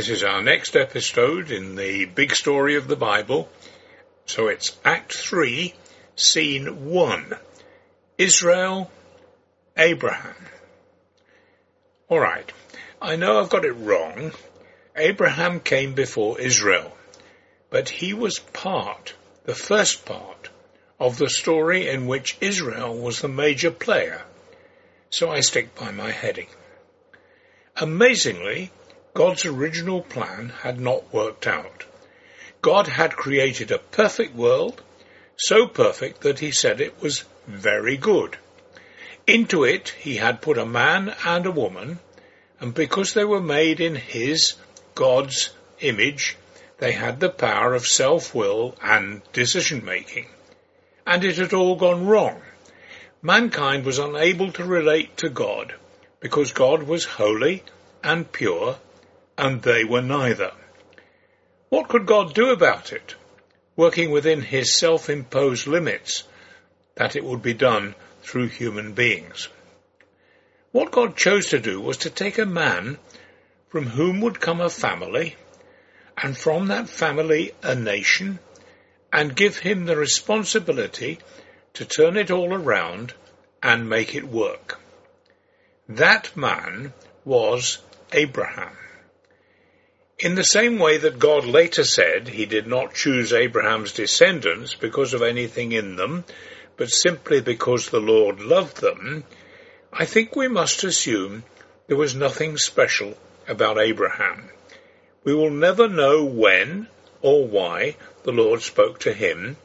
This is our next episode in the big story of the Bible. So it's Act 3, Scene 1. Israel, Abraham. Alright, I know I've got it wrong. Abraham came before Israel, but he was part, the first part, of the story in which Israel was the major player. So I stick by my heading. Amazingly, God's original plan had not worked out. God had created a perfect world, so perfect that he said it was very good. Into it he had put a man and a woman, and because they were made in his, God's, image, they had the power of self-will and decision-making. And it had all gone wrong. Mankind was unable to relate to God, because God was holy and pure and they were neither. What could God do about it? Working within his self-imposed limits, that it would be done through human beings. What God chose to do was to take a man from whom would come a family, and from that family a nation, and give him the responsibility to turn it all around and make it work. That man was Abraham. In the same way that God later said he did not choose Abraham's descendants because of anything in them, but simply because the Lord loved them, I think we must assume there was nothing special about Abraham. We will never know when or why the Lord spoke to him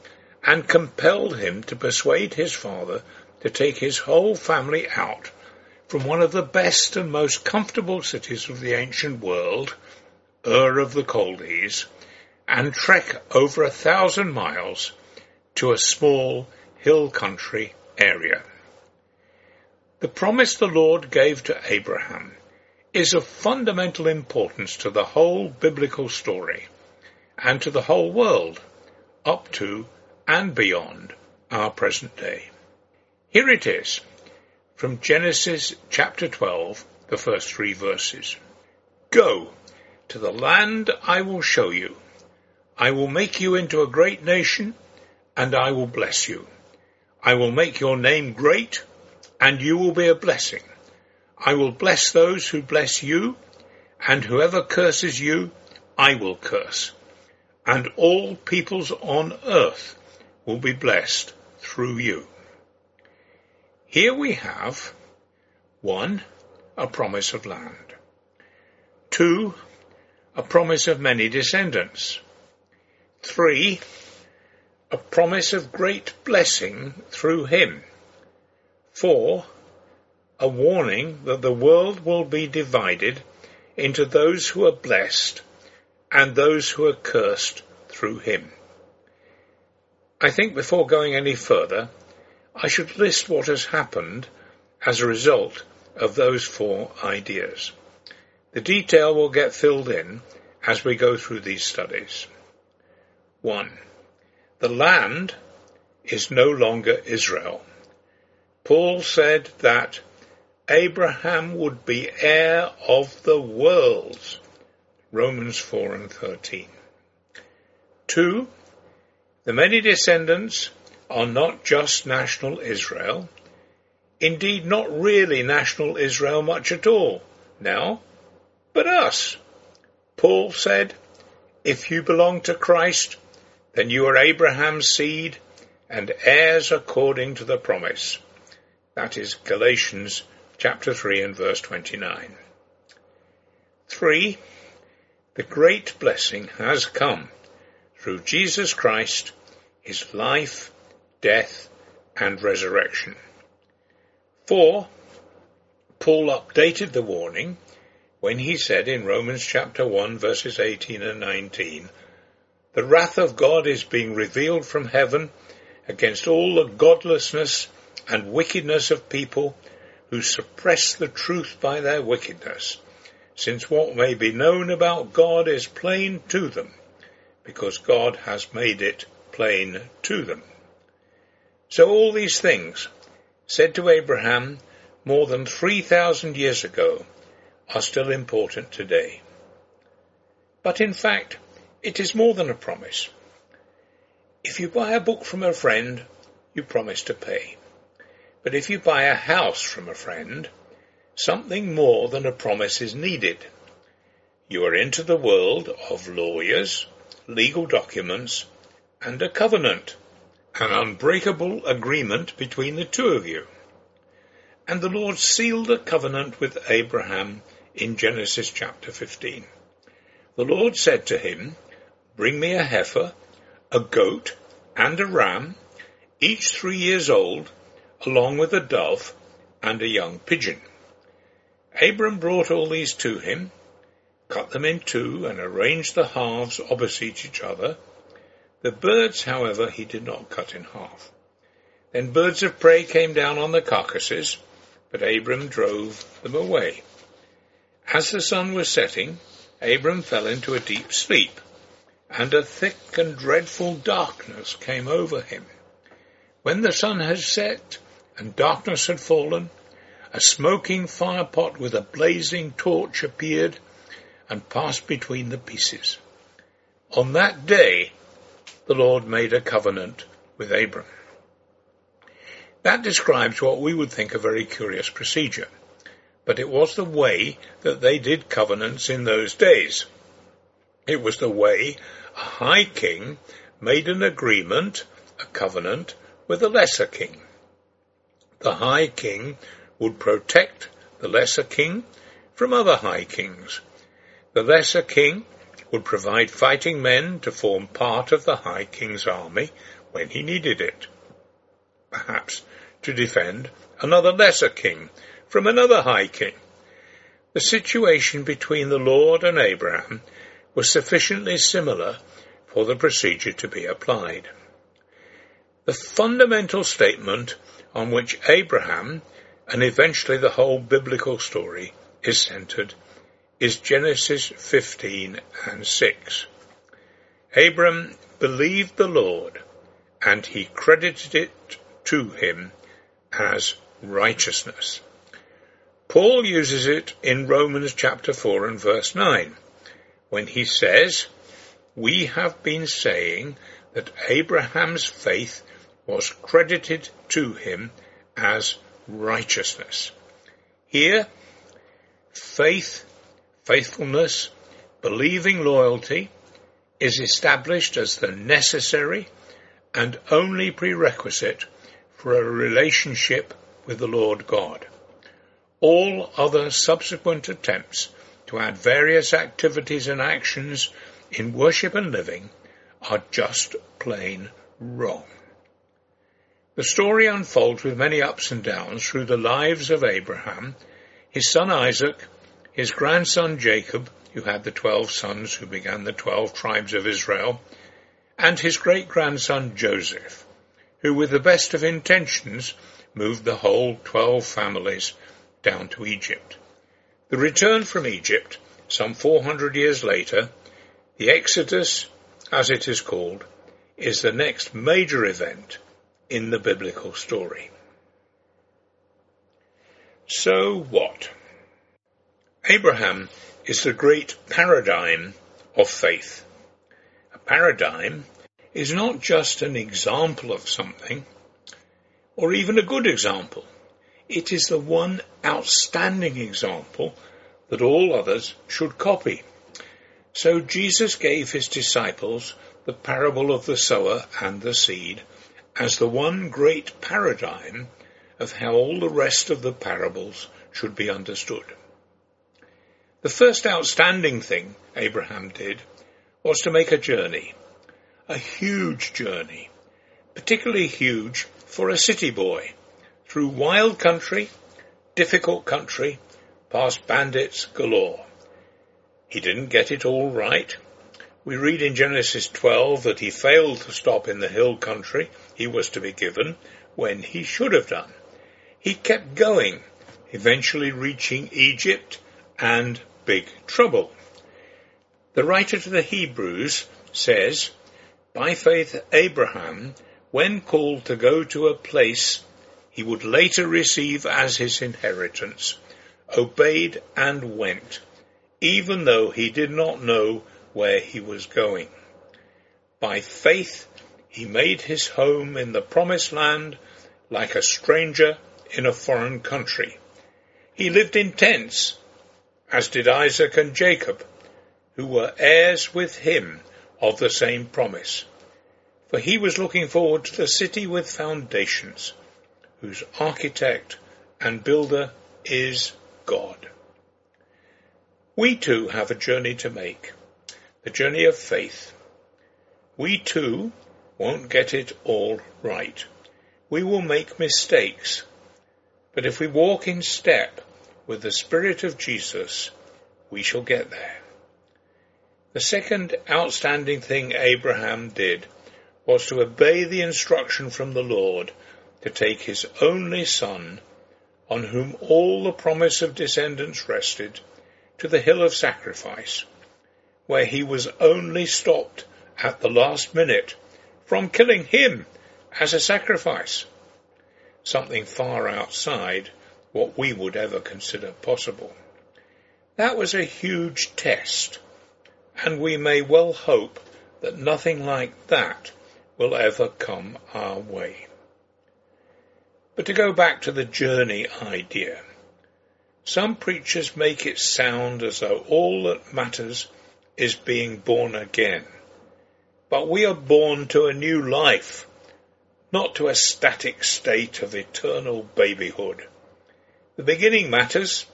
and compelled him to persuade his father to take his whole family out from one of the best and most comfortable cities of the ancient world Ur of the Chaldees, and trek over a thousand miles to a small hill country area. The promise the Lord gave to Abraham is of fundamental importance to the whole biblical story and to the whole world up to and beyond our present day. Here it is from Genesis chapter 12, the first three verses. Go, to the land I will show you. I will make you into a great nation, and I will bless you. I will make your name great, and you will be a blessing. I will bless those who bless you, and whoever curses you, I will curse. And all peoples on earth will be blessed through you. Here we have one, a promise of land. Two, a promise of many descendants. Three, a promise of great blessing through him. Four, a warning that the world will be divided into those who are blessed and those who are cursed through him. I think before going any further, I should list what has happened as a result of those four ideas. The detail will get filled in as we go through these studies. 1. The land is no longer Israel. Paul said that Abraham would be heir of the world. Romans 4 and 13. 2. The many descendants are not just national Israel, indeed not really national Israel much at all now, but us. Paul said, If you belong to Christ, then you are Abraham's seed and heirs according to the promise. That is Galatians chapter 3 and verse 29. 3. The great blessing has come through Jesus Christ, his life, death, and resurrection. 4. Paul updated the warning when he said in Romans chapter 1 verses 18 and 19, the wrath of God is being revealed from heaven against all the godlessness and wickedness of people who suppress the truth by their wickedness, since what may be known about God is plain to them, because God has made it plain to them. So all these things, said to Abraham more than 3,000 years ago, are still important today. But in fact, it is more than a promise. If you buy a book from a friend, you promise to pay. But if you buy a house from a friend, something more than a promise is needed. You are into the world of lawyers, legal documents, and a covenant, an unbreakable agreement between the two of you. And the Lord sealed a covenant with Abraham in Genesis chapter 15. The Lord said to him, Bring me a heifer, a goat, and a ram, each three years old, along with a dove and a young pigeon. Abram brought all these to him, cut them in two, and arranged the halves opposite each other. The birds, however, he did not cut in half. Then birds of prey came down on the carcasses, but Abram drove them away. As the sun was setting, Abram fell into a deep sleep, and a thick and dreadful darkness came over him. When the sun had set and darkness had fallen, a smoking firepot with a blazing torch appeared and passed between the pieces. On that day, the Lord made a covenant with Abram. That describes what we would think a very curious procedure, but it was the way that they did covenants in those days. It was the way a high king made an agreement, a covenant, with a lesser king. The high king would protect the lesser king from other high kings. The lesser king would provide fighting men to form part of the high king's army when he needed it. Perhaps to defend another lesser king from another high king. The situation between the Lord and Abraham was sufficiently similar for the procedure to be applied. The fundamental statement on which Abraham and eventually the whole biblical story is centered is Genesis 15 and 6. Abram believed the Lord and he credited it to him as righteousness. Paul uses it in Romans chapter 4 and verse 9 when he says, We have been saying that Abraham's faith was credited to him as righteousness. Here, faith, faithfulness, believing loyalty is established as the necessary and only prerequisite for a relationship with the Lord God. All other subsequent attempts to add various activities and actions in worship and living are just plain wrong. The story unfolds with many ups and downs through the lives of Abraham, his son Isaac, his grandson Jacob, who had the twelve sons who began the twelve tribes of Israel, and his great grandson Joseph, who with the best of intentions moved the whole twelve families down to Egypt. The return from Egypt, some 400 years later, the Exodus, as it is called, is the next major event in the biblical story. So what? Abraham is the great paradigm of faith. A paradigm is not just an example of something, or even a good example. It is the one outstanding example that all others should copy. So Jesus gave his disciples the parable of the sower and the seed as the one great paradigm of how all the rest of the parables should be understood. The first outstanding thing Abraham did was to make a journey, a huge journey, particularly huge for a city boy, through wild country, difficult country, past bandits galore. He didn't get it all right, we read in Genesis 12 that he failed to stop in the hill country he was to be given when he should have done. He kept going, eventually reaching Egypt and big trouble. The writer to the Hebrews says, By faith Abraham, when called to go to a place he would later receive as his inheritance, obeyed and went, even though he did not know where he was going. By faith, he made his home in the promised land like a stranger in a foreign country. He lived in tents, as did Isaac and Jacob, who were heirs with him of the same promise. For he was looking forward to the city with foundations, whose architect and builder is God. We too have a journey to make, the journey of faith. We too won't get it all right. We will make mistakes. But if we walk in step with the Spirit of Jesus, we shall get there. The second outstanding thing Abraham did was to obey the instruction from the Lord to take his only son, on whom all the promise of descendants rested, to the hill of sacrifice, where he was only stopped at the last minute from killing him as a sacrifice, something far outside what we would ever consider possible. That was a huge test, and we may well hope that nothing like that will ever come our way. But to go back to the journey idea, some preachers make it sound as though all that matters is being born again. But we are born to a new life, not to a static state of eternal babyhood. The beginning matters,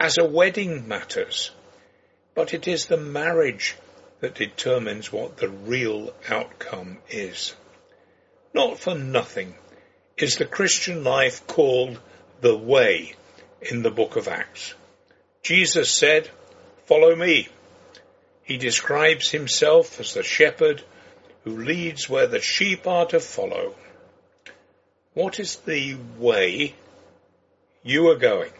as a wedding matters, but it is the marriage that determines what the real outcome is. Not for nothing is the Christian life called the way in the book of Acts. Jesus said, follow me. He describes himself as the shepherd who leads where the sheep are to follow. What is the way you are going?